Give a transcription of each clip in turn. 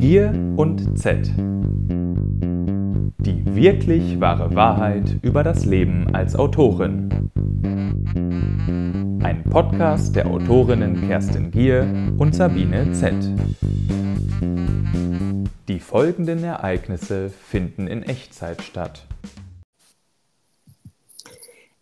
Gier und Z. Die wirklich wahre Wahrheit über das Leben als Autorin. Ein Podcast der Autorinnen Kerstin Gier und Sabine Z. Die folgenden Ereignisse finden in Echtzeit statt.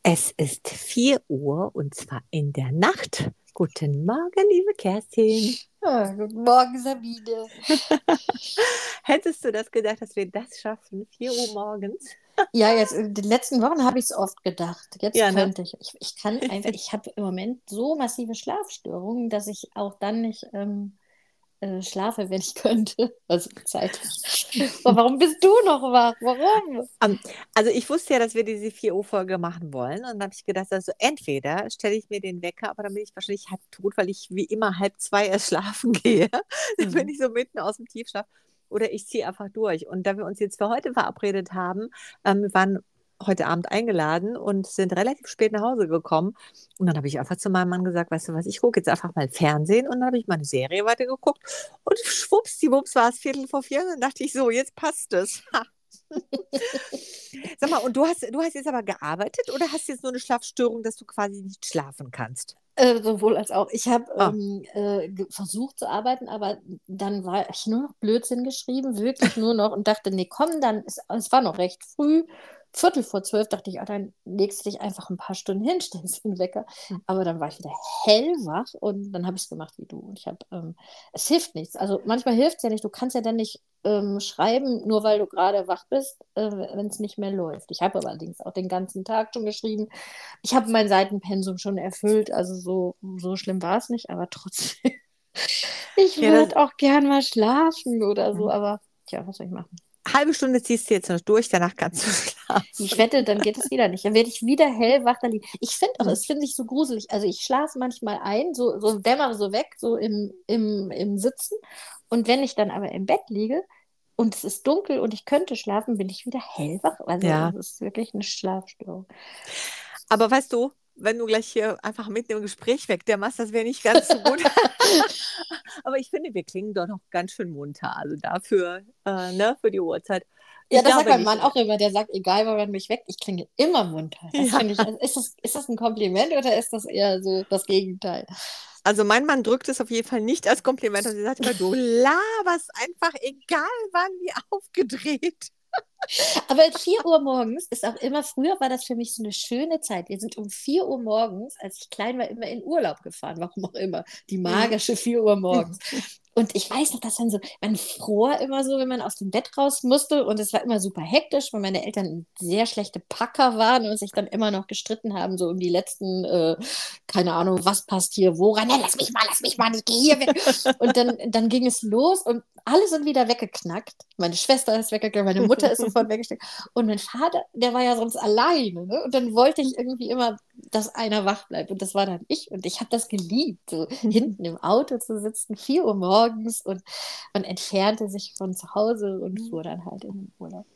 Es ist 4 Uhr und zwar in der Nacht. Guten Morgen, liebe Kerstin. Ja, guten Morgen, Sabine. Hättest du das gedacht, dass wir das schaffen? 4 Uhr morgens? Ja, jetzt in den letzten Wochen habe ich es oft gedacht. Jetzt Ja, ne? könnte ich. ich. Ich kann einfach, ich habe im Moment so massive Schlafstörungen, dass ich auch dann nicht ähm, äh, schlafe, wenn ich könnte. Also. Aber warum bist du noch wach? Warum? Ähm, also ich wusste ja, dass wir diese 4 Uhr Folge machen wollen und dann habe ich gedacht, also entweder stelle ich mir den Wecker, aber dann bin ich wahrscheinlich halb tot, weil ich wie immer halb zwei erst schlafen gehe. Dann bin Mhm. ich so mitten aus dem Tiefschlaf oder ich ziehe einfach durch. Und da wir uns jetzt für heute verabredet haben, ähm, waren heute Abend eingeladen und sind relativ spät nach Hause gekommen. Und dann habe ich einfach zu meinem Mann gesagt, weißt du was, ich gucke jetzt einfach mal Fernsehen und dann habe ich meine Serie weitergeguckt und schwuppsdiwupps war es Viertel vor vier und dann dachte ich so, jetzt passt es. Sag mal, und du hast, du hast jetzt aber gearbeitet oder hast jetzt nur eine Schlafstörung, dass du quasi nicht schlafen kannst? Äh, sowohl als auch. Ich habe Ah. ähm, äh, versucht zu arbeiten, aber dann war ich nur noch Blödsinn geschrieben, wirklich nur noch und dachte, nee, komm, dann, ist, es war noch recht früh, Viertel vor zwölf, dachte ich, ah, dann legst du dich einfach ein paar Stunden hin, stellst den Wecker. Hm. Aber dann war ich wieder hellwach und dann habe ich es gemacht wie du. Und ich habe, ähm, es hilft nichts. Also manchmal hilft es ja nicht. Du kannst ja dann nicht ähm, schreiben, nur weil du gerade wach bist, äh, wenn es nicht mehr läuft. Ich habe aber allerdings auch den ganzen Tag schon geschrieben. Ich habe mein Seitenpensum schon erfüllt, also so, so schlimm war es nicht, aber trotzdem. Ich Ja, würde auch gern mal schlafen oder so, Mhm. aber tja, was soll ich machen? Halbe Stunde ziehst du jetzt noch durch, danach kannst du schlafen. Ich wette, dann geht es wieder nicht. Dann werde ich wieder hellwach da liegen. Ich finde auch, es finde ich so gruselig. Also ich schlafe manchmal ein, so, so dämmere so weg, so im, im, im Sitzen. Und wenn ich dann aber im Bett liege und es ist dunkel und ich könnte schlafen, bin ich wieder hellwach. Also Ja. das ist wirklich eine Schlafstörung. Aber weißt du, wenn du gleich hier einfach mitten im Gespräch wegdämmerst, das wäre nicht ganz so gut. Aber ich finde, wir klingen doch noch ganz schön munter. Also dafür, äh, ne, für die Uhrzeit. Ja, Ich das sagt mein Mann auch immer. Der sagt, egal, wo man mich weckt, ich klinge immer munter. Das Ja. ich, also ist, das, ist das ein Kompliment oder ist das eher so das Gegenteil? Also mein Mann drückt es auf jeden Fall nicht als Kompliment und sie sagt immer, du laberst einfach, egal wann, wie aufgedreht. Aber 4 Uhr morgens ist auch immer, früher war das für mich so eine schöne Zeit. Wir sind um 4 Uhr morgens, als ich klein war, immer in Urlaub gefahren, warum auch immer. Die magische 4 Uhr morgens. Und ich weiß noch, dass dann so, man fror immer so, wenn man aus dem Bett raus musste. Und es war immer super hektisch, weil meine Eltern sehr schlechte Packer waren und sich dann immer noch gestritten haben, so um die letzten, äh, keine Ahnung, was passt hier, woran, Nein, lass mich mal, lass mich mal, ich gehe hier weg. Und dann, dann ging es los und alle sind wieder weggeknackt. Meine Schwester ist weggegangen, meine Mutter ist sofort weggesteckt. Und mein Vater, der war ja sonst alleine. Ne? Und dann wollte ich irgendwie immer, dass einer wach bleibt. Und das war dann ich. Und ich habe das geliebt, so hinten im Auto zu sitzen, 4 Uhr morgens und man entfernte sich von zu Hause und fuhr dann halt in den Urlaub.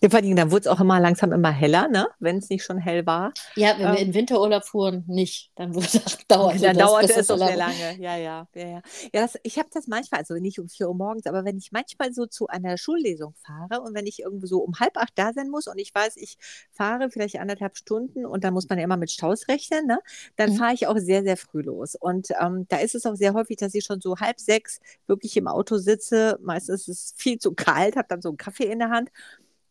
Ja, vor allem, dann wurde es auch immer langsam immer heller, ne? wenn es nicht schon hell war. Ja, wenn wir Ähm. in Winterurlaub fuhren, nicht. Dann wurde, dauerte dann das, dauerte es so doch sehr lange- lange. Ja, ja, ja, ja. ja das, ich habe das manchmal, also nicht um 4 Uhr morgens, aber wenn ich manchmal so zu einer Schullesung fahre und wenn ich irgendwie so um halb acht da sein muss und ich weiß, ich fahre vielleicht anderthalb Stunden und dann muss man ja immer mit Staus rechnen, ne? dann Mhm. fahre ich auch sehr, sehr früh los. Und ähm, da ist es auch sehr häufig, dass ich schon so halb sechs wirklich im Auto sitze. Meistens ist es viel zu kalt, habe dann so einen Kaffee in der Hand.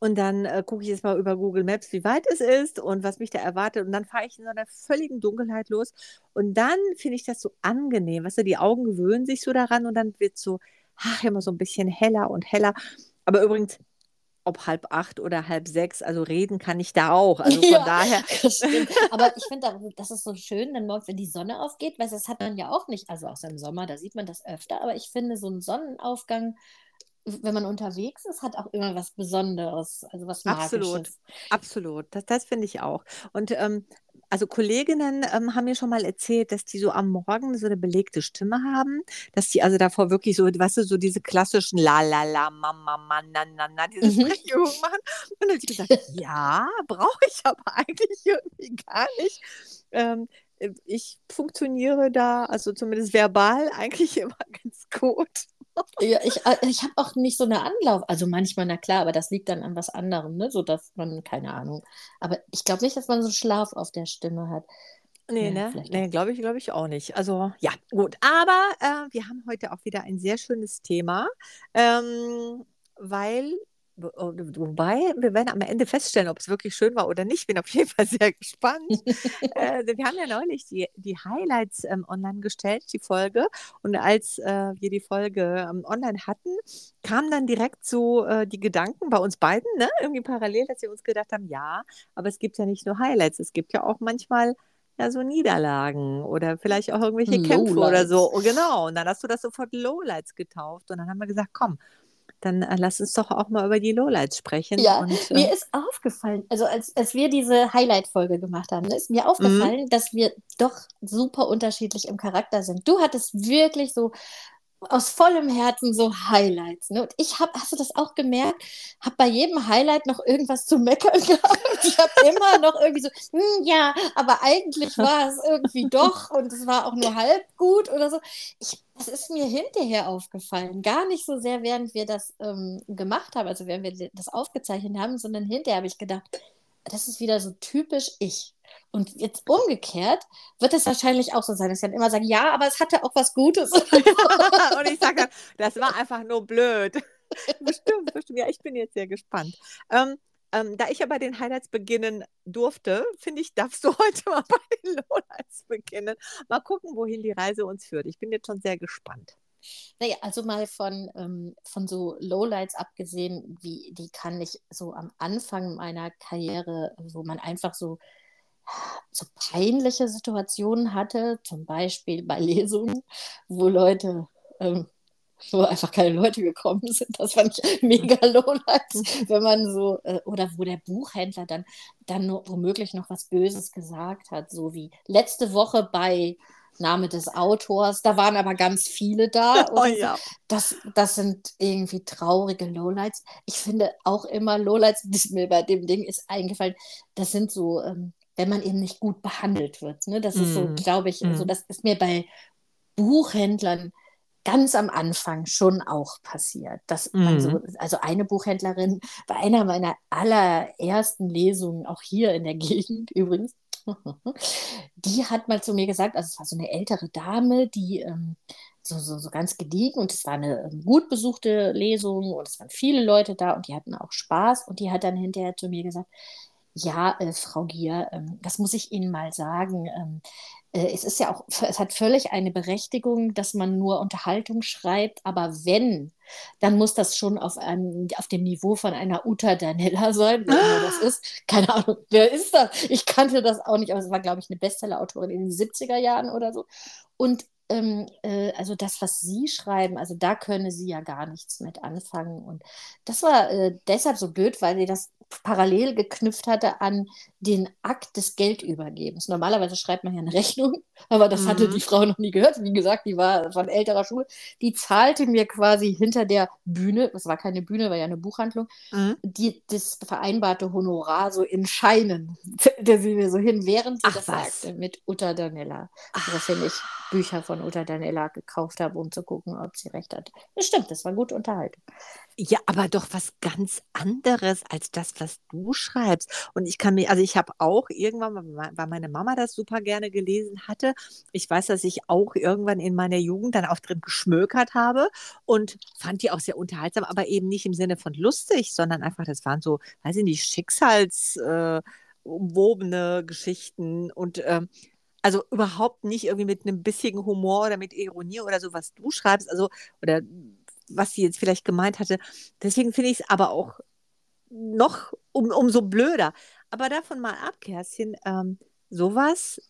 Und dann äh, gucke ich jetzt mal über Google Maps, wie weit es ist und was mich da erwartet. Und dann fahre ich in so einer völligen Dunkelheit los. Und dann finde ich das so angenehm. Weißt du, die Augen gewöhnen sich so daran und dann wird so, ach, immer so ein bisschen heller und heller. Aber übrigens, ob halb acht oder halb sechs, also reden kann ich da auch. Also von Ja. daher. Aber ich finde, das ist so schön, dann morgens, wenn die Sonne aufgeht, weil das hat man ja auch nicht, also außer im Sommer, da sieht man das öfter, aber ich finde, so ein Sonnenaufgang, wenn man unterwegs ist, hat auch immer was Besonderes, also was Absolut. Magisches. absolut, das, das finde ich auch. Und ähm, also Kolleginnen ähm, haben mir schon mal erzählt, dass die so am Morgen so eine belegte Stimme haben, dass die also davor wirklich so, weißt du, so diese klassischen La la la, Mama, ma, na, na, na, diese Mhm. Sprechübungen machen. Und dann habe ich gesagt, ja, brauche ich aber eigentlich irgendwie gar nicht. Ähm, ich funktioniere da, also zumindest verbal, eigentlich immer ganz gut. Ja, ich, äh, ich habe auch nicht so eine Anlauf. Also manchmal, na klar, aber das liegt dann an was anderem, ne? So dass man, keine Ahnung. Aber ich glaube nicht, dass man so Schlaf auf der Stimme hat. Nee, Ja, ne? Nee, glaube ich, glaube ich auch nicht. Also, ja, gut. Aber äh, wir haben heute auch wieder ein sehr schönes Thema, ähm, weil, wobei, wir werden am Ende feststellen, ob es wirklich schön war oder nicht. Bin auf jeden Fall sehr gespannt. äh, wir haben ja neulich die, die Highlights ähm, online gestellt, die Folge. Und als äh, wir die Folge ähm, online hatten, kamen dann direkt so äh, die Gedanken bei uns beiden, ne? irgendwie parallel, dass wir uns gedacht haben, ja, aber es gibt ja nicht nur Highlights, es gibt ja auch manchmal ja so Niederlagen oder vielleicht auch irgendwelche Kämpfe oder so. Oh, genau. Und dann hast du das sofort Lowlights getauft. Und dann haben wir gesagt, komm, dann äh, lass uns doch auch mal über die Lowlights sprechen. Ja, und, äh, mir ist aufgefallen, also als, als wir diese Highlight-Folge gemacht haben, ne, ist Mhm. mir aufgefallen, dass wir doch super unterschiedlich im Charakter sind. Du hattest wirklich so aus vollem Herzen so Highlights. Ne? Und ich habe, hast du das auch gemerkt, habe bei jedem Highlight noch irgendwas zu meckern gehabt. Ich habe immer noch irgendwie so, hm, ja, aber eigentlich war es irgendwie doch und es war auch nur halb gut oder so. Ich, das ist mir hinterher aufgefallen. Gar nicht so sehr, während wir das ähm, gemacht haben, also während wir das aufgezeichnet haben, sondern hinterher habe ich gedacht, das ist wieder so typisch ich. Und jetzt umgekehrt wird es wahrscheinlich auch so sein, dass wir dann immer sagen, ja, aber es hatte auch was Gutes. und ich sage, das war einfach nur blöd. bestimmt, bestimmt. Ja, ich bin jetzt sehr gespannt. Ähm, ähm, da ich ja bei den Highlights beginnen durfte, finde ich, darfst du heute mal bei den Lowlights beginnen. Mal gucken, wohin die Reise uns führt. Ich bin jetzt schon sehr gespannt. Naja, also mal von, ähm, von so Lowlights abgesehen, wie die kann ich so am Anfang meiner Karriere, wo man einfach so, so peinliche Situationen hatte, zum Beispiel bei Lesungen, wo Leute, ähm, wo einfach keine Leute gekommen sind. Das fand ich mega Lowlights, wenn man so, äh, oder wo der Buchhändler dann, dann nur womöglich noch was Böses gesagt hat, so wie letzte Woche bei Name des Autors, da waren aber ganz viele da. Oh ja. Das, das sind irgendwie traurige Lowlights. Ich finde auch immer Lowlights, das mir bei dem Ding ist eingefallen, das sind so, ähm, wenn man eben nicht gut behandelt wird. Ne? Das ist so, Mm. glaube ich, Mm. also das ist mir bei Buchhändlern ganz am Anfang schon auch passiert. Dass Mhm. so, also eine Buchhändlerin bei einer meiner allerersten Lesungen, auch hier in der Gegend übrigens, die hat mal zu mir gesagt, also es war so eine ältere Dame, die ähm, so, so, so ganz gediegen und es war eine ähm, gut besuchte Lesung und es waren viele Leute da und die hatten auch Spaß und die hat dann hinterher zu mir gesagt, ja, äh, Frau Gier, ähm, das muss ich Ihnen mal sagen. Ähm, äh, es ist ja auch, es hat völlig eine Berechtigung, dass man nur Unterhaltung schreibt, aber wenn, dann muss das schon auf, einem, auf dem Niveau von einer Uta Danella sein, wer immer das ist. Keine Ahnung, wer ist das? Ich kannte das auch nicht, aber es war, glaube ich, eine Bestseller-Autorin in den 70er Jahren oder so. Und ähm, äh, also das, was Sie schreiben, also da könne sie ja gar nichts mit anfangen. Und das war äh, deshalb so blöd, weil sie das parallel geknüpft hatte an den Akt des Geldübergebens. Normalerweise schreibt man ja eine Rechnung, aber das hatte Mhm. die Frau noch nie gehört. Wie gesagt, die war von älterer Schule. Die zahlte mir quasi hinter der Bühne, das war keine Bühne, war ja eine Buchhandlung, Mhm. die, das vereinbarte Honorar so in Scheinen, der sie mir so hin, während sie Ach, das was. sagte, mit Uta Danella. Woraufhin ich Bücher von Uta Danella gekauft habe, um zu gucken, ob sie recht hat. Das stimmt, das war gute Unterhaltung. Ja, aber doch was ganz anderes als das, was du schreibst. Und ich kann mir, also ich habe auch irgendwann, weil meine Mama das super gerne gelesen hatte, ich weiß, dass ich auch irgendwann in meiner Jugend dann auch drin geschmökert habe und fand die auch sehr unterhaltsam, aber eben nicht im Sinne von lustig, sondern einfach, das waren so, weiß ich nicht, Schicksals, äh, umwobene Geschichten und ähm, also überhaupt nicht irgendwie mit einem bissigen Humor oder mit Ironie oder so, was du schreibst, also oder was sie jetzt vielleicht gemeint hatte. Deswegen finde ich es aber auch noch um, umso blöder. Aber davon mal ab, Kerstin, ähm, sowas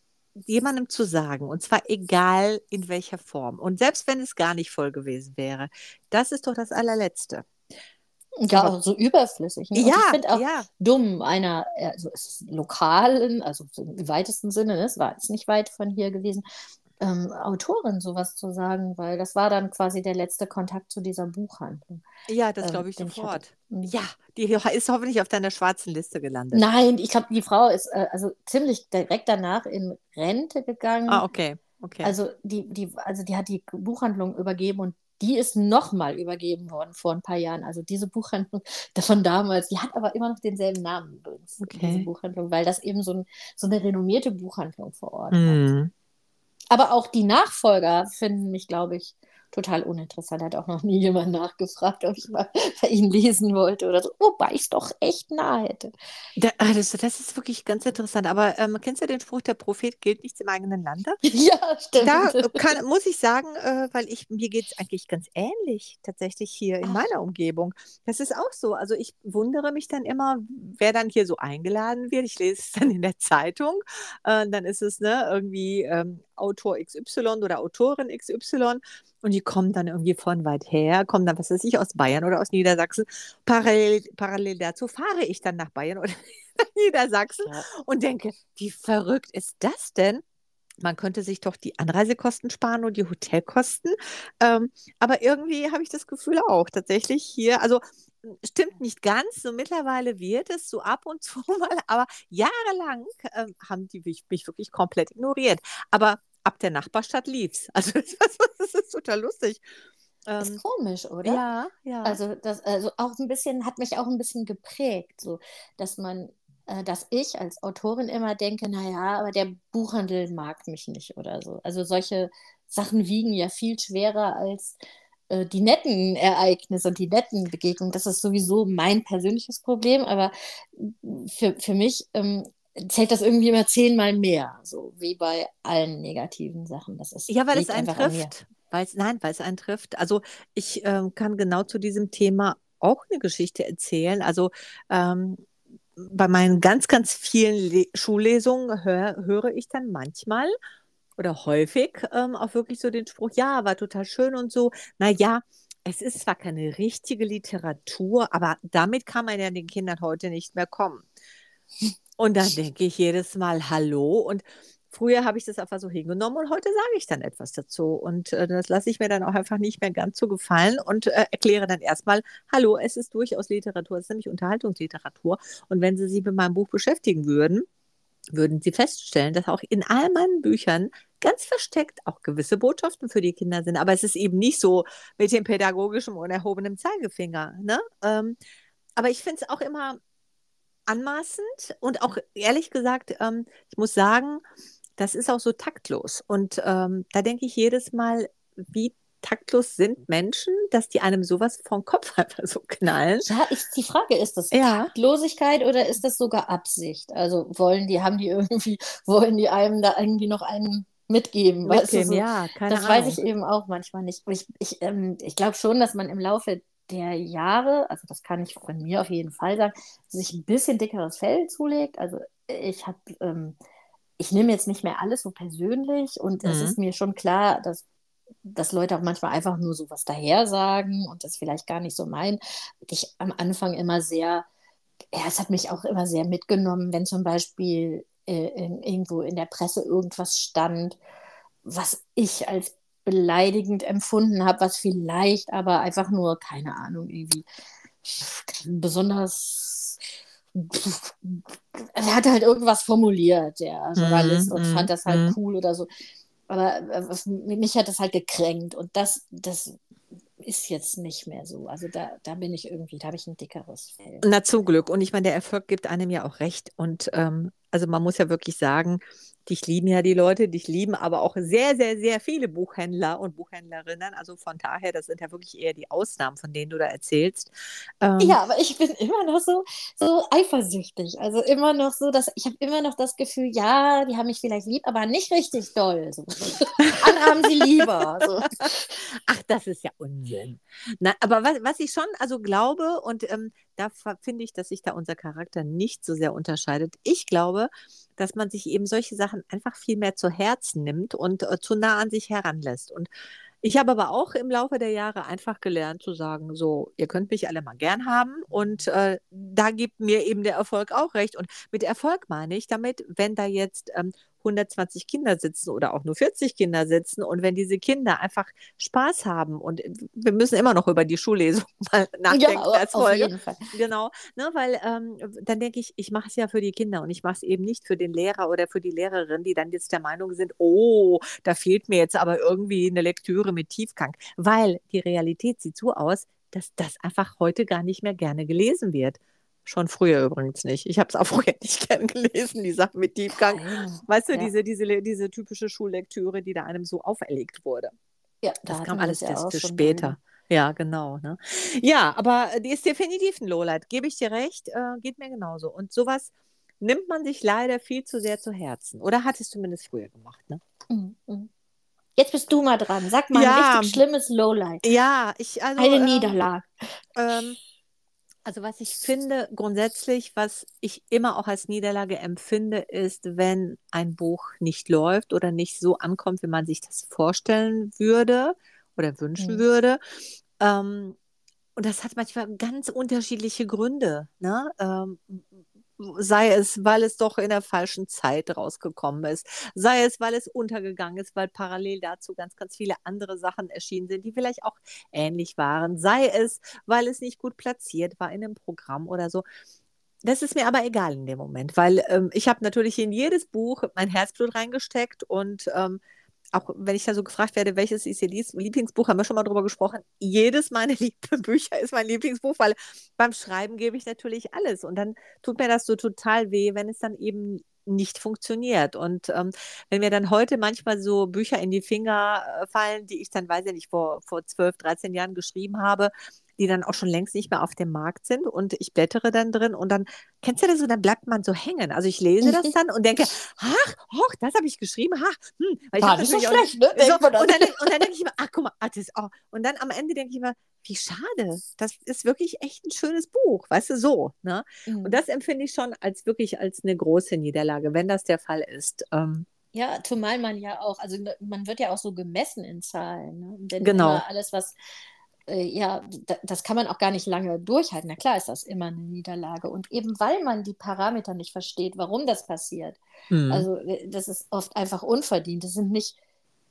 jemandem zu sagen, und zwar egal in welcher Form, und selbst wenn es gar nicht voll gewesen wäre, das ist doch das allerletzte. Ja, Aber- so überflüssig. Ne? Ja, ich finde auch ja. dumm, einer, also es ist lokalen, also im weitesten Sinne, ne, es war jetzt nicht weit von hier gewesen, ähm, Autorin sowas zu sagen, weil das war dann quasi der letzte Kontakt zu dieser Buchhandlung. Ja, das ähm, glaube ich ich sofort. hatte. Mhm. Ja, die ist hoffentlich auf deiner schwarzen Liste gelandet. Nein, ich glaube, die Frau ist äh, also ziemlich direkt danach in Rente gegangen. Ah, okay. Okay. Also die, die, also die hat die Buchhandlung übergeben und die ist nochmal übergeben worden vor ein paar Jahren. Also diese Buchhandlung von damals, die hat aber immer noch denselben Namen übrigens, Okay. diese Buchhandlung, weil das eben so, ein, so eine renommierte Buchhandlung vor Ort hat. Mhm. Aber auch die Nachfolger finden mich, glaube ich, total uninteressant. Hat auch noch nie jemand nachgefragt, ob ich mal bei ihnen lesen wollte oder so. Wobei ich es doch echt nah hätte. Da, das, das ist wirklich ganz interessant. Aber ähm, kennst du den Spruch, der Prophet gilt nichts im eigenen Lande? ja, stimmt. Da kann, muss ich sagen, äh, weil ich, mir geht es eigentlich ganz ähnlich tatsächlich hier in Ach. meiner Umgebung. Das ist auch so. Also ich wundere mich dann immer, wer dann hier so eingeladen wird. Ich lese es dann in der Zeitung. Äh, dann ist es ne, irgendwie ähm, Autor XY oder Autorin XY. Und die kommen dann irgendwie von weit her, kommen dann, was weiß ich, aus Bayern oder aus Niedersachsen. Parallel, parallel dazu fahre ich dann nach Bayern oder Niedersachsen Ja. und denke, wie verrückt ist das denn? Man könnte sich doch die Anreisekosten sparen und die Hotelkosten. Ähm, aber irgendwie habe ich das Gefühl auch tatsächlich hier, also stimmt nicht ganz, so mittlerweile wird es so ab und zu mal, aber jahrelang ähm, haben die mich, mich wirklich komplett ignoriert. Aber ab der Nachbarstadt lief's. Also das, das ist total lustig. Ähm, Ist komisch, oder? ja, ja. Also das, also auch ein bisschen, hat mich auch ein bisschen geprägt, so, dass man, äh, dass ich als Autorin immer denke, naja, aber der Buchhandel mag mich nicht oder so. Also solche Sachen wiegen ja viel schwerer als äh, die netten Ereignisse und die netten Begegnungen. Das ist sowieso mein persönliches Problem, aber für, für mich ähm, zählt das irgendwie immer zehnmal mehr, so wie bei allen negativen Sachen. Das ist, Ja, weil es einen trifft. Weil's, nein, weil es einen trifft. Also ich ähm, kann genau zu diesem Thema auch eine Geschichte erzählen. Also ähm, bei meinen ganz, ganz vielen Le Schullesungen hör, höre ich dann manchmal oder häufig ähm, auch wirklich so den Spruch, ja, war total schön und so. Naja, es ist zwar keine richtige Literatur, aber damit kann man ja den Kindern heute nicht mehr kommen. Und dann denke ich jedes Mal Hallo und früher habe ich das einfach so hingenommen und heute sage ich dann etwas dazu und äh, das lasse ich mir dann auch einfach nicht mehr ganz so gefallen und äh, erkläre dann erstmal, hallo, es ist durchaus Literatur, es ist nämlich Unterhaltungsliteratur und wenn Sie sich mit meinem Buch beschäftigen würden, würden Sie feststellen, dass auch in all meinen Büchern ganz versteckt auch gewisse Botschaften für die Kinder sind. Aber es ist eben nicht so mit dem pädagogischen und erhobenen Zeigefinger. Ne? Ähm, aber ich finde es auch immer anmaßend und auch ehrlich gesagt, ähm, ich muss sagen, das ist auch so taktlos. Und ähm, da denke ich jedes Mal, wie taktlos sind Menschen, dass die einem sowas vom Kopf einfach so knallen. Ja, ich, die Frage ist das Ja. Taktlosigkeit oder ist das sogar Absicht? Also wollen die, haben die irgendwie, wollen die einem da irgendwie noch einen mitgeben? Weißt du, Mitgeben, so, ja, keine das Ahnung. weiß ich eben auch manchmal nicht. Ich, ich, ähm, ich glaube schon, dass man im Laufe der Jahre, also das kann ich von mir auf jeden Fall sagen, sich ein bisschen dickeres Fell zulegt. Also ich habe, ähm, ich nehme jetzt nicht mehr alles so persönlich und es Mhm. ist mir schon klar, dass dass Leute auch manchmal einfach nur so was daher sagen und das vielleicht gar nicht so meinen. Ich am Anfang immer sehr, ja, es hat mich auch immer sehr mitgenommen, wenn zum Beispiel äh, in, irgendwo in der Presse irgendwas stand, was ich als beleidigend empfunden habe, was vielleicht aber einfach nur, keine Ahnung, irgendwie besonders. Er hat halt irgendwas formuliert, der Journalist, und mhm, fand das halt mhm. cool oder so. Aber äh, mich hat das halt gekränkt und das, das ist jetzt nicht mehr so. Also da, da bin ich irgendwie, da habe ich ein dickeres Fell. Na, zum Glück. Und ich meine, der Erfolg gibt einem ja auch recht. Und ähm, also man muss ja wirklich sagen, dich lieben ja die Leute, dich lieben aber auch sehr, sehr, sehr viele Buchhändler und Buchhändlerinnen. Also von daher, das sind ja wirklich eher die Ausnahmen, von denen du da erzählst. Ähm, Ja, aber ich bin immer noch so, so eifersüchtig. Also immer noch so, dass ich habe immer noch das Gefühl, ja, die haben mich vielleicht lieb, aber nicht richtig doll. So. Andere haben sie lieber. So. Das ist ja Unsinn. Na, aber was, was ich schon also glaube, und ähm, da finde ich, dass sich da unser Charakter nicht so sehr unterscheidet. Ich glaube, dass man sich eben solche Sachen einfach viel mehr zu Herzen nimmt und äh, zu nah an sich heranlässt. Und ich habe aber auch im Laufe der Jahre einfach gelernt zu sagen, so, ihr könnt mich alle mal gern haben und äh, da gibt mir eben der Erfolg auch recht. Und mit Erfolg meine ich damit, wenn da jetzt ähm, 120 Kinder sitzen oder auch nur 40 Kinder sitzen und wenn diese Kinder einfach Spaß haben und wir müssen immer noch über die Schullesung mal nachdenken Ja, als auf Folge. jeden Fall. Genau, ne, weil ähm, dann denke ich, ich mache es ja für die Kinder und ich mache es eben nicht für den Lehrer oder für die Lehrerin, die dann jetzt der Meinung sind, oh, da fehlt mir jetzt aber irgendwie eine Lektüre mit Tiefgang, weil die Realität sieht so aus, dass das einfach heute gar nicht mehr gerne gelesen wird. Schon früher übrigens nicht. Ich habe es auch früher nicht gern gelesen, die Sachen mit Tiefgang. Weißt du, Ja. diese, diese, diese typische Schullektüre, die da einem so auferlegt wurde. Ja, da Das hatten kam alles ja erst später. Ja, genau. Ne? Ja, aber die ist definitiv ein Lowlight. Gebe ich dir recht, äh, geht mir genauso. Und sowas nimmt man sich leider viel zu sehr zu Herzen. Oder hat es zumindest früher gemacht. Ne? Mhm, mhm. Jetzt bist du mal dran. Sag mal ein Ja. richtig schlimmes Lowlight. Ja, ich also. Eine ähm, Niederlage. Ähm, also was ich finde grundsätzlich, was ich immer auch als Niederlage empfinde, ist, wenn ein Buch nicht läuft oder nicht so ankommt, wie man sich das vorstellen würde oder wünschen Mhm. würde. Ähm, und das hat manchmal ganz unterschiedliche Gründe. Ne? Ähm, sei es, weil es doch in der falschen Zeit rausgekommen ist, sei es, weil es untergegangen ist, weil parallel dazu ganz, ganz viele andere Sachen erschienen sind, die vielleicht auch ähnlich waren, sei es, weil es nicht gut platziert war in einem Programm oder so. Das ist mir aber egal in dem Moment, weil ähm, ich habe natürlich in jedes Buch mein Herzblut reingesteckt und ähm, auch wenn ich da so gefragt werde, welches ist Ihr Lieblingsbuch, haben wir schon mal drüber gesprochen. Jedes meiner Bücher ist mein Lieblingsbuch, weil beim Schreiben gebe ich natürlich alles. Und dann tut mir das so total weh, wenn es dann eben nicht funktioniert. Und ähm, wenn mir dann heute manchmal so Bücher in die Finger äh, fallen, die ich dann, weiß ich nicht, vor, vor 12, 13 Jahren geschrieben habe, die dann auch schon längst nicht mehr auf dem Markt sind und ich blättere dann drin und dann, kennst du das so, dann bleibt man so hängen. Also ich lese das dann und denke, ach, hoch, das habe ich geschrieben, ach, hm, weil ich War nicht so schlecht, ne? so, und, dann, und dann denke ich immer, ach guck mal, ach, das auch. Und dann am Ende denke ich immer, wie schade. Das ist wirklich echt ein schönes Buch, weißt du, so. Ne? Mhm. Und das empfinde ich schon als wirklich als eine große Niederlage, wenn das der Fall ist. Ähm, Ja, zumal man ja auch, also ne, man wird ja auch so gemessen in Zahlen. Ne? Denn Genau. alles, was, äh, ja, da, das kann man auch gar nicht lange durchhalten. Na klar ist das immer eine Niederlage. Und eben weil man die Parameter nicht versteht, warum das passiert. hm. Also äh, das ist oft einfach unverdient. Das sind nicht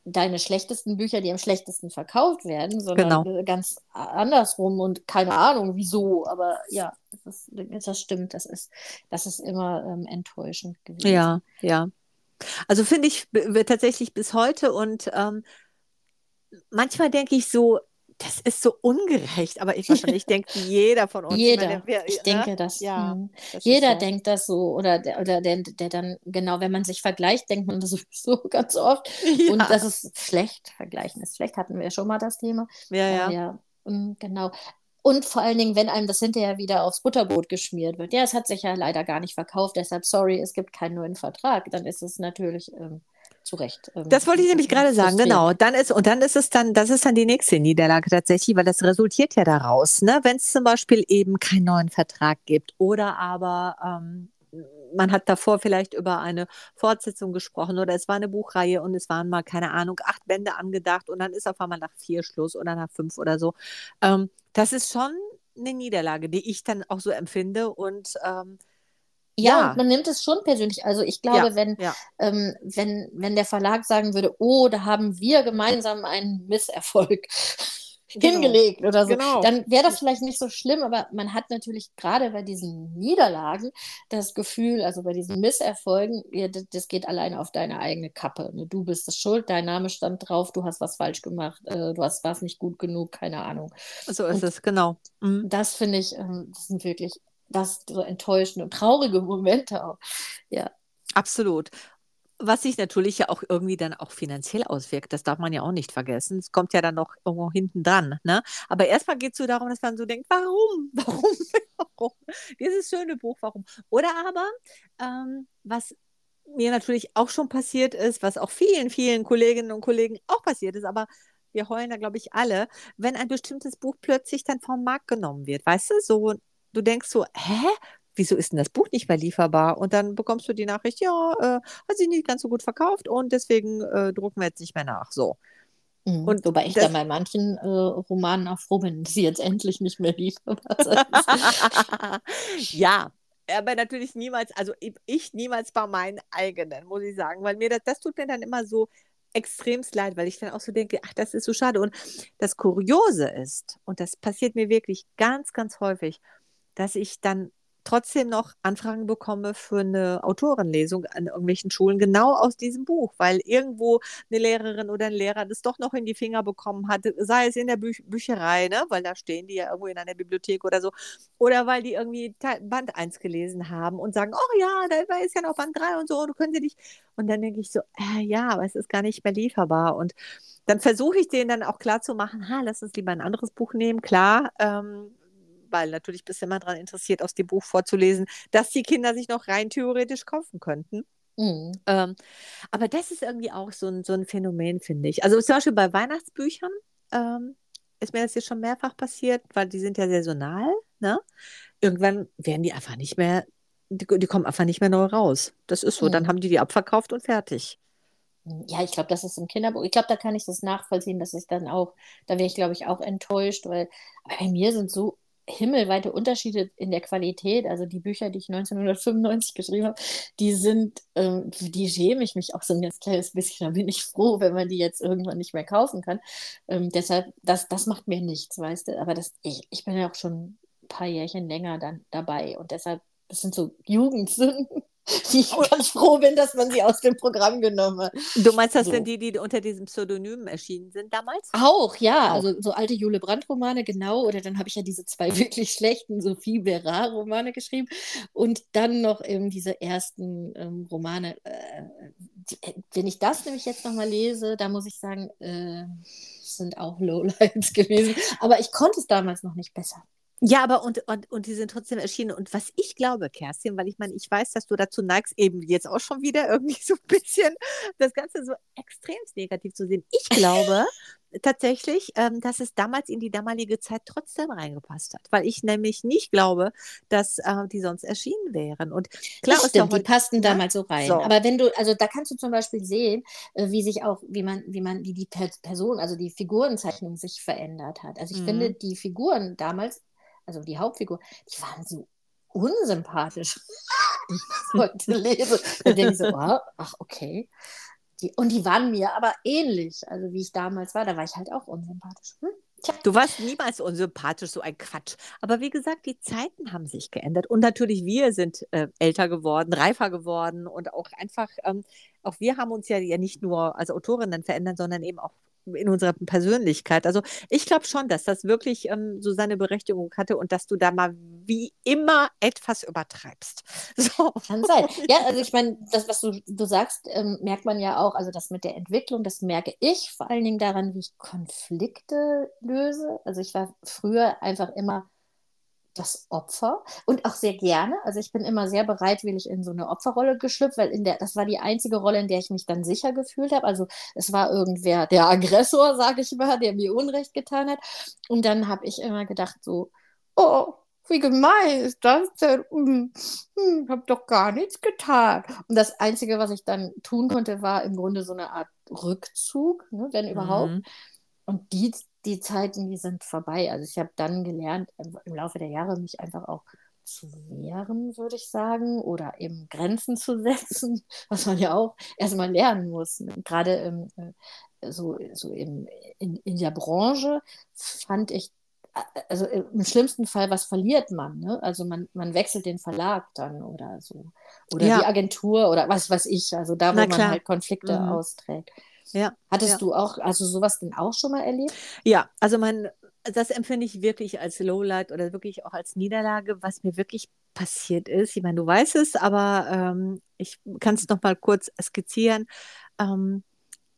deine schlechtesten Bücher, die am schlechtesten verkauft werden, sondern Genau. äh, ganz andersrum und keine Ahnung wieso. Aber ja, das, ist, das stimmt. Das ist, das ist immer ähm, enttäuschend gewesen. Ja, ja. Also finde ich tatsächlich bis heute und ähm, manchmal denke ich so, das ist so ungerecht, aber ich wahrscheinlich denkt jeder von uns. Jeder, meine, wir- ich ne? denke das. Ja, mhm. das Jeder so. denkt das so oder der, oder der, der dann, genau, wenn man sich vergleicht, denkt man das sowieso ganz oft. Ja, Und das ist schlecht, vergleichen ist schlecht, hatten wir ja schon mal das Thema. ja, ja. Ja, mm, genau. Und vor allen Dingen, wenn einem das hinterher wieder aufs Butterbrot geschmiert wird. Ja, es hat sich ja leider gar nicht verkauft, deshalb sorry, es gibt keinen neuen Vertrag. Dann ist es natürlich ähm, zu Recht. Ähm, Das wollte ich nämlich gerade sagen, genau. Dann ist, und dann ist es dann, das ist dann die nächste Niederlage tatsächlich, weil das resultiert ja daraus, ne? Wenn es zum Beispiel eben keinen neuen Vertrag gibt oder aber ähm, man hat davor vielleicht über eine Fortsetzung gesprochen oder es war eine Buchreihe und es waren mal, keine Ahnung, acht Bände angedacht und dann ist auf einmal nach vier Schluss oder nach fünf oder so. Ähm, das ist schon eine Niederlage, die ich dann auch so empfinde und ähm, Ja, Ja. man nimmt es schon persönlich. Also ich glaube, Ja, wenn, ja. ähm, wenn, wenn der Verlag sagen würde, oh, da haben wir gemeinsam einen Misserfolg Genau. hingelegt oder so, Genau. dann wäre das vielleicht nicht so schlimm, aber man hat natürlich gerade bei diesen Niederlagen das Gefühl, also bei diesen Misserfolgen, das, das geht alleine auf deine eigene Kappe. Ne? Du bist es schuld, dein Name stand drauf, du hast was falsch gemacht, äh, du hast warst nicht gut genug, keine Ahnung. so ist Und- es, genau. Mhm. Das finde ich, ähm, das sind wirklich das so enttäuschende und traurige Momente auch. Ja. Absolut. Was sich natürlich ja auch irgendwie dann auch finanziell auswirkt, das darf man ja auch nicht vergessen. Es kommt ja dann noch irgendwo hinten dran. Ne? Aber erstmal geht es so darum, dass man so denkt, warum? Warum? Warum? Dieses schöne Buch, warum? Oder aber, ähm, was mir natürlich auch schon passiert ist, was auch vielen, vielen Kolleginnen und Kollegen auch passiert ist, aber wir heulen da, glaube ich, alle, wenn ein bestimmtes Buch plötzlich dann vom Markt genommen wird. Weißt du, so, du denkst so, hä? Wieso ist denn das Buch nicht mehr lieferbar? Und dann bekommst du die Nachricht, ja, äh, hat sich nicht ganz so gut verkauft und deswegen äh, drucken wir jetzt nicht mehr nach. So. Mhm. Und Wobei ich das- da bei manchen äh, Romanen auch froh bin, dass sie jetzt endlich nicht mehr liefern. ja, aber natürlich niemals, also ich niemals bei meinen eigenen, muss ich sagen, weil mir das, das tut mir dann immer so extremst leid, weil ich dann auch so denke, ach, das ist so schade. Und das Kuriose ist, und das passiert mir wirklich ganz, ganz häufig, dass ich dann trotzdem noch Anfragen bekomme für eine Autorenlesung an irgendwelchen Schulen, genau aus diesem Buch, weil irgendwo eine Lehrerin oder ein Lehrer das doch noch in die Finger bekommen hat, sei es in der Bü Bücherei, ne? weil da stehen die ja irgendwo in einer Bibliothek oder so, oder weil die irgendwie Band 1 gelesen haben und sagen, oh ja, da ist ja noch Band 3 und so, du könntest dich. Und dann denke ich so, äh, ja, aber es ist gar nicht mehr lieferbar. Und dann versuche ich denen dann auch klar zu machen, ha, lass uns lieber ein anderes Buch nehmen. Klar, ähm, weil natürlich bist du immer daran interessiert, aus dem Buch vorzulesen, dass die Kinder sich noch rein theoretisch kaufen könnten. Mhm. Ähm, aber das ist irgendwie auch so ein, so ein Phänomen, finde ich. Also zum Beispiel bei Weihnachtsbüchern ähm, ist mir das jetzt schon mehrfach passiert, weil die sind ja saisonal. Ne? Irgendwann werden die einfach nicht mehr, die, die kommen einfach nicht mehr neu raus. Das ist so. Mhm. Dann haben die die abverkauft und fertig. Ja, ich glaube, das ist im Kinderbuch. Ich glaube, da kann ich das nachvollziehen, dass ich dann auch, da wäre ich, glaube ich, auch enttäuscht, weil bei mir sind so himmelweite Unterschiede in der Qualität. Also die Bücher, die ich 1995 geschrieben habe, die sind, ähm, die schäme ich mich auch so ein ganz kleines bisschen. Da bin ich froh, wenn man die jetzt irgendwann nicht mehr kaufen kann. Ähm, deshalb, das, das macht mir nichts, weißt du. Aber das, ich, ich bin ja auch schon ein paar Jährchen länger dann dabei und deshalb, das sind so Jugendsünden die ich ganz froh bin, dass man sie aus dem Programm genommen hat. Du meinst, das so. sind die, die unter diesem Pseudonym erschienen sind damals? Auch, ja. Auch. Also so alte Jule Brandt-Romane, genau. Oder dann habe ich ja diese zwei wirklich schlechten Sophie Berard-Romane geschrieben. Und dann noch eben diese ersten ähm, Romane. Äh, die, äh, wenn ich das nämlich jetzt nochmal lese, da muss ich sagen, äh, sind auch Lowlights gewesen. Aber ich konnte es damals noch nicht besser. Ja, aber und, und, und die sind trotzdem erschienen. Und was ich glaube, Kerstin, weil ich meine, ich weiß, dass du dazu neigst, eben jetzt auch schon wieder irgendwie so ein bisschen das Ganze so extrem negativ zu sehen. Ich glaube tatsächlich, ähm, dass es damals in die damalige Zeit trotzdem reingepasst hat, weil ich nämlich nicht glaube, dass äh, die sonst erschienen wären. Und klar, das stimmt, die passten ja? damals so rein. So. Aber wenn du, also da kannst du zum Beispiel sehen, äh, wie sich auch, wie man, wie man, wie die Person, also die Figurenzeichnung sich verändert hat. Also ich mhm. finde, die Figuren damals also die Hauptfigur, die waren so unsympathisch. ich heute lese. Dann denke ich so, oh, ach, okay. Die, und die waren mir aber ähnlich, also wie ich damals war. Da war ich halt auch unsympathisch. Hm? Du warst niemals unsympathisch, so ein Quatsch. Aber wie gesagt, die Zeiten haben sich geändert. Und natürlich, wir sind äh, älter geworden, reifer geworden und auch einfach, ähm, auch wir haben uns ja, ja nicht nur als Autorinnen verändert, sondern eben auch in unserer Persönlichkeit. Also ich glaube schon, dass das wirklich ähm, so seine Berechtigung hatte und dass du da mal wie immer etwas übertreibst. So. Kann sein. Ja, also ich meine, das, was du, du sagst, ähm, merkt man ja auch, also das mit der Entwicklung, das merke ich vor allen Dingen daran, wie ich Konflikte löse. Also ich war früher einfach immer das Opfer und auch sehr gerne. Also ich bin immer sehr bereitwillig in so eine Opferrolle geschlüpft, weil in der, das war die einzige Rolle, in der ich mich dann sicher gefühlt habe. Also es war irgendwer, der Aggressor, sage ich mal, der mir Unrecht getan hat. Und dann habe ich immer gedacht so, oh, wie gemein ist das denn? Hm, hm, habe doch gar nichts getan. Und das Einzige, was ich dann tun konnte, war im Grunde so eine Art Rückzug, ne, wenn überhaupt. Mhm. Und die die Zeiten, die sind vorbei. Also ich habe dann gelernt, im Laufe der Jahre mich einfach auch zu wehren, würde ich sagen, oder eben Grenzen zu setzen, was man ja auch erstmal lernen muss. Ne? Gerade im, äh, so, so im, in, in der Branche fand ich, also im schlimmsten Fall, was verliert man? Ne? Also man, man wechselt den Verlag dann oder so. Oder ja. die Agentur oder was weiß ich, also da, wo man halt Konflikte mhm. austrägt. Ja. Hattest ja. du auch, also sowas denn auch schon mal erlebt? Ja, also mein, das empfinde ich wirklich als Lowlight oder wirklich auch als Niederlage, was mir wirklich passiert ist. Ich meine, du weißt es, aber ähm, ich kann es noch mal kurz skizzieren, ähm,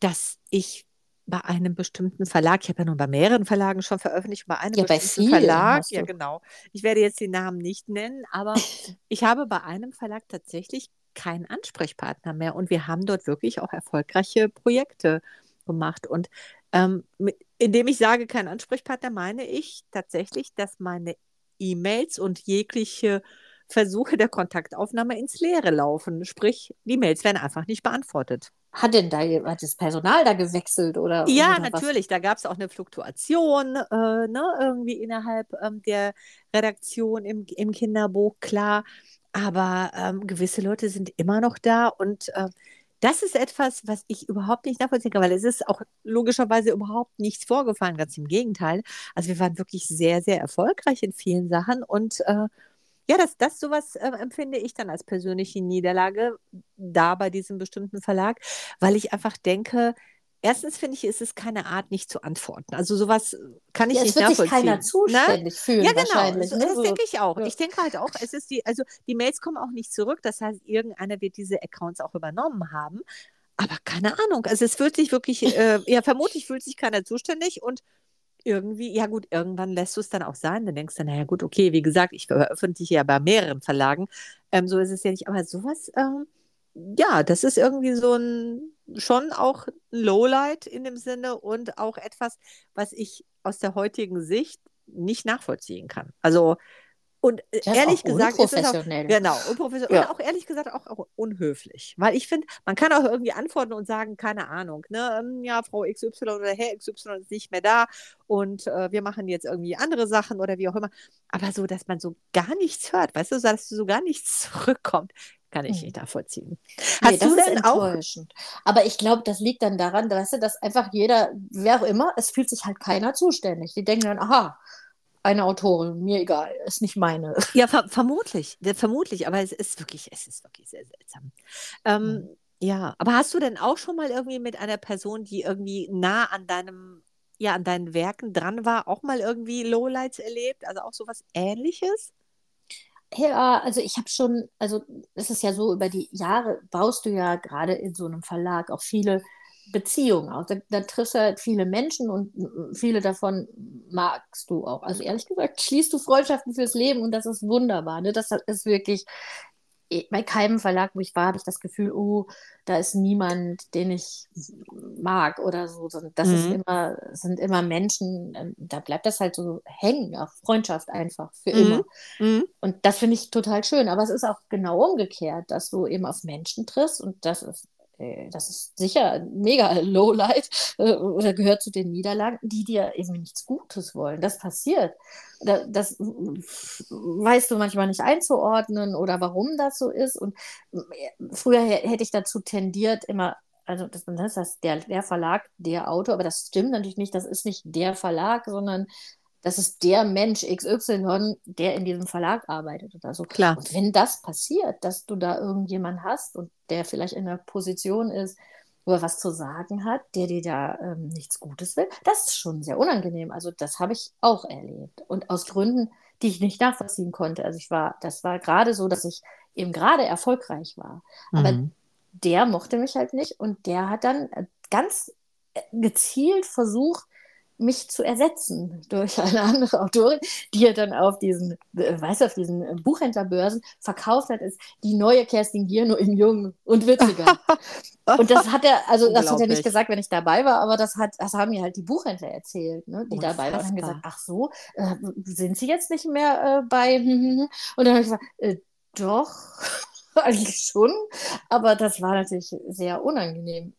dass ich bei einem bestimmten Verlag, ich habe ja nun bei mehreren Verlagen schon veröffentlicht, bei einem ja, bestimmten bei Verlag, ja genau, ich werde jetzt die Namen nicht nennen, aber ich habe bei einem Verlag tatsächlich keinen Ansprechpartner mehr. Und wir haben dort wirklich auch erfolgreiche Projekte gemacht. Und ähm, mit, indem ich sage, kein Ansprechpartner, meine ich tatsächlich, dass meine E-Mails und jegliche Versuche der Kontaktaufnahme ins Leere laufen. Sprich, die Mails werden einfach nicht beantwortet. Hat denn da hat das Personal da gewechselt oder? Ja, oder natürlich. Was? Da gab es auch eine Fluktuation äh, ne, irgendwie innerhalb ähm, der Redaktion im, im Kinderbuch, klar. Aber ähm, gewisse Leute sind immer noch da und äh, das ist etwas, was ich überhaupt nicht nachvollziehen kann, weil es ist auch logischerweise überhaupt nichts vorgefallen, ganz im Gegenteil. Also wir waren wirklich sehr, sehr erfolgreich in vielen Sachen und äh, ja, das, das sowas äh, empfinde ich dann als persönliche Niederlage da bei diesem bestimmten Verlag, weil ich einfach denke, erstens finde ich, ist es keine Art, nicht zu antworten. Also sowas kann ich Ja, es nicht wird sich nachvollziehen. keiner Ne? zuständig fühlen Ja, genau. So, ne? das denke ich auch. Ja. Ich denke halt auch, es ist die, also die Mails kommen auch nicht zurück. Das heißt, irgendeiner wird diese Accounts auch übernommen haben. Aber keine Ahnung. Also es fühlt sich wirklich, äh, ja, vermutlich fühlt sich keiner zuständig und irgendwie, ja gut, irgendwann lässt du es dann auch sein. Dann denkst du, naja gut, okay, wie gesagt, ich veröffentliche ja bei mehreren Verlagen. Ähm, so ist es ja nicht. Aber sowas, ähm, ja, das ist irgendwie so ein, schon auch ein Lowlight in dem Sinne und auch etwas, was ich aus der heutigen Sicht nicht nachvollziehen kann. Also, und äh, Das ehrlich gesagt, ist es auch, genau, unprofessionell Ja. und auch ehrlich gesagt auch, auch unhöflich. Weil ich finde, man kann auch irgendwie antworten und sagen, keine Ahnung, ne, ähm, ja, Frau XY oder Herr XY ist nicht mehr da und äh, wir machen jetzt irgendwie andere Sachen oder wie auch immer. Aber so, dass man so gar nichts hört, weißt du, dass so gar nichts zurückkommt, kann ich Hm. nicht nachvollziehen. Nee, Hast das du denn auch. Aber ich glaube, das liegt dann daran, du, dass einfach jeder, wer auch immer, es fühlt sich halt keiner zuständig. Die denken dann, aha, eine Autorin, mir egal, ist nicht meine. Ja, ver vermutlich, vermutlich, aber es ist wirklich, es ist wirklich sehr seltsam. Ähm, Mhm. ja, aber hast du denn auch schon mal irgendwie mit einer Person, die irgendwie nah an deinem, ja, an deinen Werken dran war, auch mal irgendwie Lowlights erlebt? Also auch sowas Ähnliches? Ja, also ich habe schon, also es ist ja so, über die Jahre baust du ja gerade in so einem Verlag auch viele Beziehungen aus. Da, da triffst du halt viele Menschen und viele davon magst du auch. Also ehrlich gesagt, schließt du Freundschaften fürs Leben und das ist wunderbar. Ne? Das ist wirklich, bei keinem Verlag, wo ich war, habe ich das Gefühl, oh, da ist niemand, den ich mag oder so. Das ist Mhm. immer, es sind immer Menschen, ähm, da bleibt das halt so hängen, auch Freundschaft einfach für Mhm. immer. Mhm. Und das finde ich total schön. Aber es ist auch genau umgekehrt, dass du eben auf Menschen triffst und das ist, das ist sicher mega Lowlight äh, oder gehört zu den Niederlagen, die dir eben nichts Gutes wollen. Das passiert. Da- Das mm, weißt du manchmal nicht einzuordnen oder warum das so ist. Und äh, früher hä- hätte ich dazu tendiert, immer. Also das, das das der, der Verlag, der Autor, aber das stimmt natürlich nicht. Das ist nicht der Verlag, sondern das ist der Mensch XY, der in diesem Verlag arbeitet oder so. Klar. Und wenn das passiert, dass du da irgendjemanden hast und der vielleicht in einer Position ist, wo er was zu sagen hat, der dir da ähm, nichts Gutes will, das ist schon sehr unangenehm. Also das habe ich auch erlebt. Und aus Gründen, die ich nicht nachvollziehen konnte. Also ich war, das war gerade so, dass ich eben gerade erfolgreich war. Aber Mhm. der mochte mich halt nicht und der hat dann äh, ganz äh, gezielt versucht, mich zu ersetzen durch eine andere Autorin, die er dann auf diesen, äh, weißt du, auf diesen Buchhändlerbörsen verkauft hat, ist die neue Kerstin Gier nur in jung und witziger. Und das hat er, also das hat er nicht gesagt, wenn ich dabei war, aber das hat, das haben mir halt die Buchhändler erzählt, ne, die dabei waren und haben gesagt, ach so, äh, sind Sie jetzt nicht mehr äh, bei und dann habe ich gesagt, äh, doch, eigentlich schon, aber das war natürlich sehr unangenehm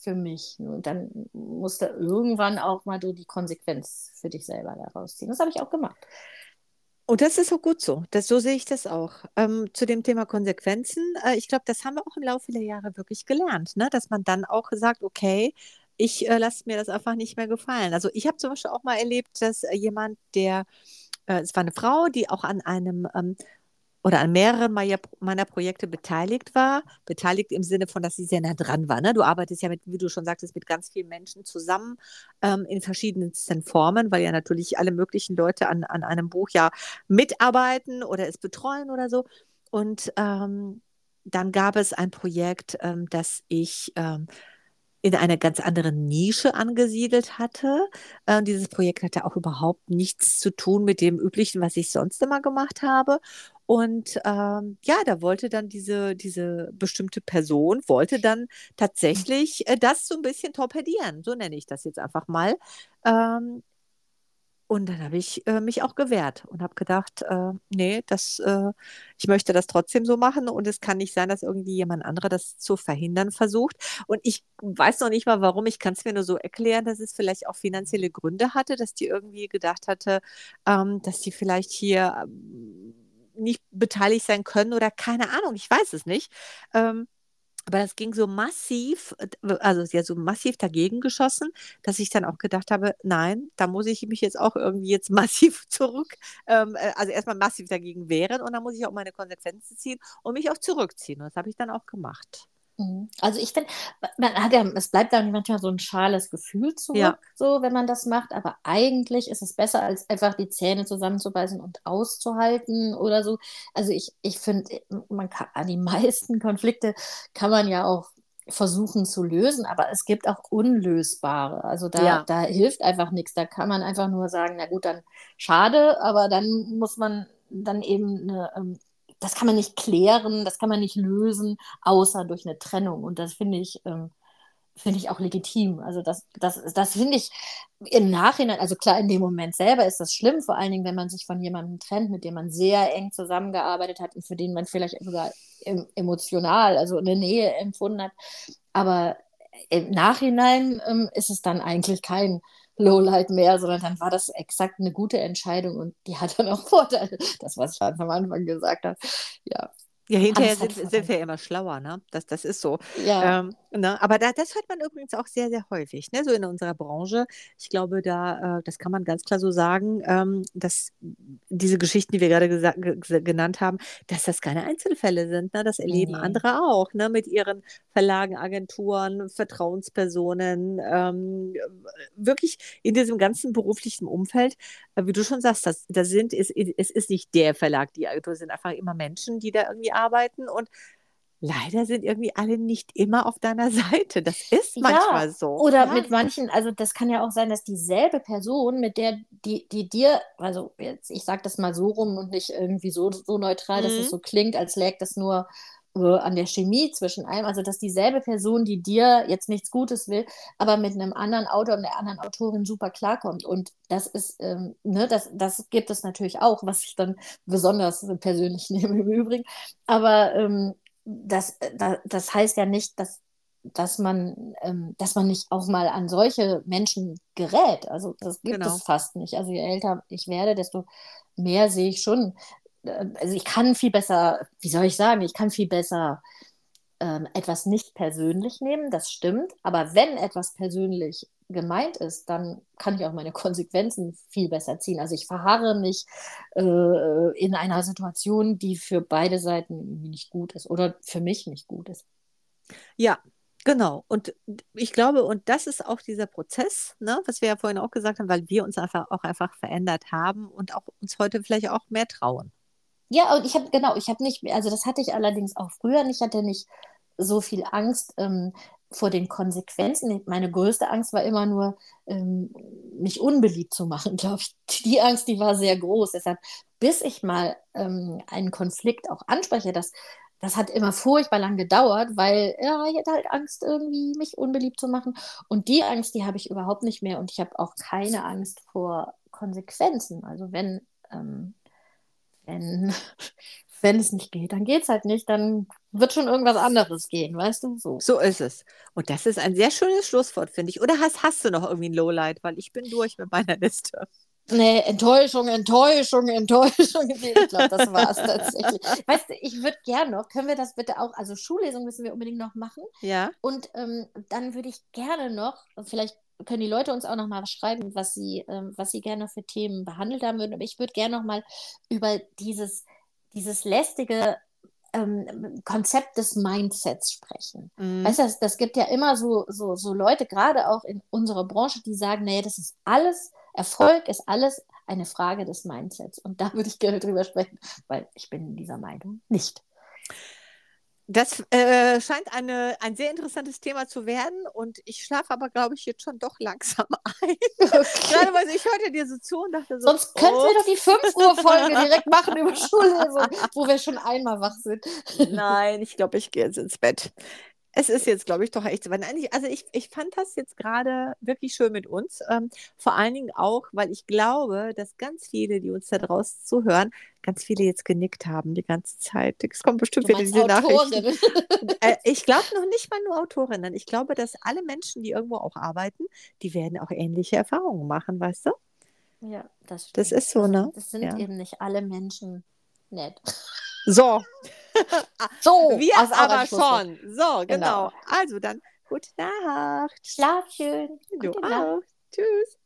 für mich. Und dann musste irgendwann auch mal du die Konsequenz für dich selber daraus ziehen. Das habe ich auch gemacht. Und das ist auch gut so. Das, so sehe ich das auch. Ähm, zu dem Thema Konsequenzen, äh, ich glaube, das haben wir auch im Laufe der Jahre wirklich gelernt, ne? dass man dann auch sagt, okay, ich äh, lasse mir das einfach nicht mehr gefallen. Also ich habe zum Beispiel auch mal erlebt, dass äh, jemand, der, äh, es war eine Frau, die auch an einem ähm, oder an mehreren meiner, Projekte beteiligt war. Beteiligt im Sinne von, dass sie sehr nah dran war. Ne? Du arbeitest ja mit, wie du schon sagtest, mit ganz vielen Menschen zusammen ähm, in verschiedensten Formen, weil ja natürlich alle möglichen Leute an, an einem Buch ja mitarbeiten oder es betreuen oder so. Und ähm, dann gab es ein Projekt, ähm, das ich ähm, in einer ganz anderen Nische angesiedelt hatte. Äh, dieses Projekt hatte auch überhaupt nichts zu tun mit dem Üblichen, was ich sonst immer gemacht habe. Und ähm, ja, da wollte dann diese, diese bestimmte Person, wollte dann tatsächlich äh, das so ein bisschen torpedieren. So nenne ich das jetzt einfach mal. Ähm, und dann habe ich äh, mich auch gewehrt und habe gedacht, äh, nee, das, äh, ich möchte das trotzdem so machen und es kann nicht sein, dass irgendwie jemand anderer das zu verhindern versucht. Und ich weiß noch nicht mal warum, ich kann es mir nur so erklären, dass es vielleicht auch finanzielle Gründe hatte, dass die irgendwie gedacht hatte, ähm, dass die vielleicht hier ähm, nicht beteiligt sein können oder keine Ahnung, ich weiß es nicht. Ähm, aber das ging so massiv, also hat so massiv dagegen geschossen, dass ich dann auch gedacht habe, nein, da muss ich mich jetzt auch irgendwie jetzt massiv zurück, ähm, äh, also erstmal massiv dagegen wehren und dann muss ich auch meine Konsequenzen ziehen und mich auch zurückziehen. Und das habe ich dann auch gemacht. Mhm. Also ich finde, man hat ja, es bleibt dann manchmal so ein schales Gefühl zurück, Ja. so wenn man das macht, aber eigentlich ist es besser, als einfach die Zähne zusammenzubeißen und auszuhalten oder so. Also ich, ich finde, man kann an die meisten Konflikte kann man ja auch versuchen zu lösen, aber es gibt auch unlösbare. Also da, Ja. da hilft einfach nichts. Da kann man einfach nur sagen, na gut, dann schade, aber dann muss man dann eben eine, ähm, das kann man nicht klären, das kann man nicht lösen, außer durch eine Trennung. Und das finde ich, ähm, finde ich auch legitim. Also das, das, das finde ich im Nachhinein, also klar, in dem Moment selber ist das schlimm, vor allen Dingen, wenn man sich von jemandem trennt, mit dem man sehr eng zusammengearbeitet hat und für den man vielleicht sogar em- emotional, also eine Nähe empfunden hat. Aber im Nachhinein ähm, ist es dann eigentlich kein Lowlight mehr, sondern dann war das exakt eine gute Entscheidung und die hat dann auch Vorteile. Das, was ich ganz am Anfang gesagt habe. Ja, Ja, hinterher sind, sind wir immer schlauer, ne? Das, das ist so. ja. Ähm, ne? Aber da, das hört man übrigens auch sehr, sehr häufig, ne? So in unserer Branche. Ich glaube, da, äh, das kann man ganz klar so sagen, ähm, dass diese Geschichten, die wir gerade genannt haben, dass das keine Einzelfälle sind. Ne? Das erleben Nee. andere auch, ne? Mit ihren Verlagen, Agenturen, Vertrauenspersonen, ähm, wirklich in diesem ganzen beruflichen Umfeld, äh, wie du schon sagst, das, das sind, es, es ist nicht der Verlag, die Agentur, es sind einfach immer Menschen, die da irgendwie arbeiten und leider sind irgendwie alle nicht immer auf deiner Seite. Das ist Ja, manchmal so. Oder ja. mit manchen, also das kann ja auch sein, dass dieselbe Person, mit der, die, die dir, also jetzt, ich sage das mal so rum und nicht irgendwie so, so neutral, dass es Mhm. so klingt, als läge das nur äh, an der Chemie zwischen einem, also dass dieselbe Person, die dir jetzt nichts Gutes will, aber mit einem anderen Autor und einer anderen Autorin super klarkommt. Und das ist, ähm, ne, das, das gibt es natürlich auch, was ich dann besonders persönlich nehme im Übrigen. Aber ähm, das, da, das heißt ja nicht, dass dass man, ähm, dass man nicht auch mal an solche Menschen gerät. Also das gibt Genau. es fast nicht. Also je älter ich werde, desto mehr sehe ich schon. äh, Also ich kann viel besser, wie soll ich sagen, ich kann viel besser ähm, etwas nicht persönlich nehmen, das stimmt. Aber wenn etwas persönlich gemeint ist, dann kann ich auch meine Konsequenzen viel besser ziehen. Also ich verharre nicht äh, in einer Situation, die für beide Seiten nicht gut ist oder für mich nicht gut ist. Ja, genau. Und ich glaube, und das ist auch dieser Prozess, ne, was wir ja vorhin auch gesagt haben, weil wir uns einfach auch einfach verändert haben und auch uns heute vielleicht auch mehr trauen. Ja, und ich habe, genau, ich habe nicht, also das hatte ich allerdings auch früher nicht, ich hatte nicht so viel Angst ähm, vor den Konsequenzen. Meine größte Angst war immer nur, ähm, mich unbeliebt zu machen, glaube ich. Die Angst, die war sehr groß. Deshalb, bis ich mal ähm, einen Konflikt auch anspreche, das, das hat immer furchtbar lang gedauert, weil ja, ich hatte halt Angst, irgendwie mich unbeliebt zu machen. Und die Angst, die habe ich überhaupt nicht mehr. Und ich habe auch keine Angst vor Konsequenzen. Also wenn, ähm, wenn, wenn es nicht geht, dann geht es halt nicht. Dann wird schon irgendwas anderes gehen, weißt du? So. So ist es. Und das ist ein sehr schönes Schlusswort, finde ich. Oder hast, hast du noch irgendwie ein Lowlight? Weil ich bin durch mit meiner Liste. Nee, Enttäuschung, Enttäuschung, Enttäuschung. Nee, ich glaube, das war es tatsächlich. Weißt du, ich würde gern noch, können wir das bitte auch, also Schullesung müssen wir unbedingt noch machen. Ja, Und ähm, dann würde ich gerne noch, vielleicht können die Leute uns auch noch mal schreiben, was sie, ähm, was sie gerne für Themen behandelt haben würden. Aber ich würde gerne noch mal über dieses, dieses lästige ähm, Konzept des Mindsets sprechen. Mhm. Weißt du, das, das gibt ja immer so, so, so Leute, gerade auch in unserer Branche, die sagen, naja, das ist alles, Erfolg ist alles eine Frage des Mindsets. Und da würde ich gerne drüber sprechen, weil ich bin in dieser Meinung nicht. Das äh, scheint eine, ein sehr interessantes Thema zu werden und ich schlafe aber, glaube ich, jetzt schon doch langsam ein. Gerade weil ich hörte dir so zu und dachte so, Sonst könnten wir doch die 5 Uhr Folge direkt machen über Schullesung, wo wir schon einmal wach sind. nein, ich glaube, ich gehe jetzt ins Bett. Es ist jetzt, glaube ich, doch echt Also ich, ich fand das jetzt gerade wirklich schön mit uns. Ähm, vor allen Dingen auch, weil ich glaube, dass ganz viele, die uns da draußen zuhören, ganz viele jetzt genickt haben die ganze Zeit. Es kommen bestimmt wieder diese Nachrichten. Autorin. Äh, ich glaube noch nicht mal nur Autorinnen. Ich glaube, dass alle Menschen, die irgendwo auch arbeiten, die werden auch ähnliche Erfahrungen machen, weißt du? Ja, das Das stimmt. ist so, ne? Das sind Ja. eben nicht alle Menschen nett. So, So, wir aber schon. So, genau. Genau. Also dann, gute Nacht. Schlaf schön. Du auch. Tschüss.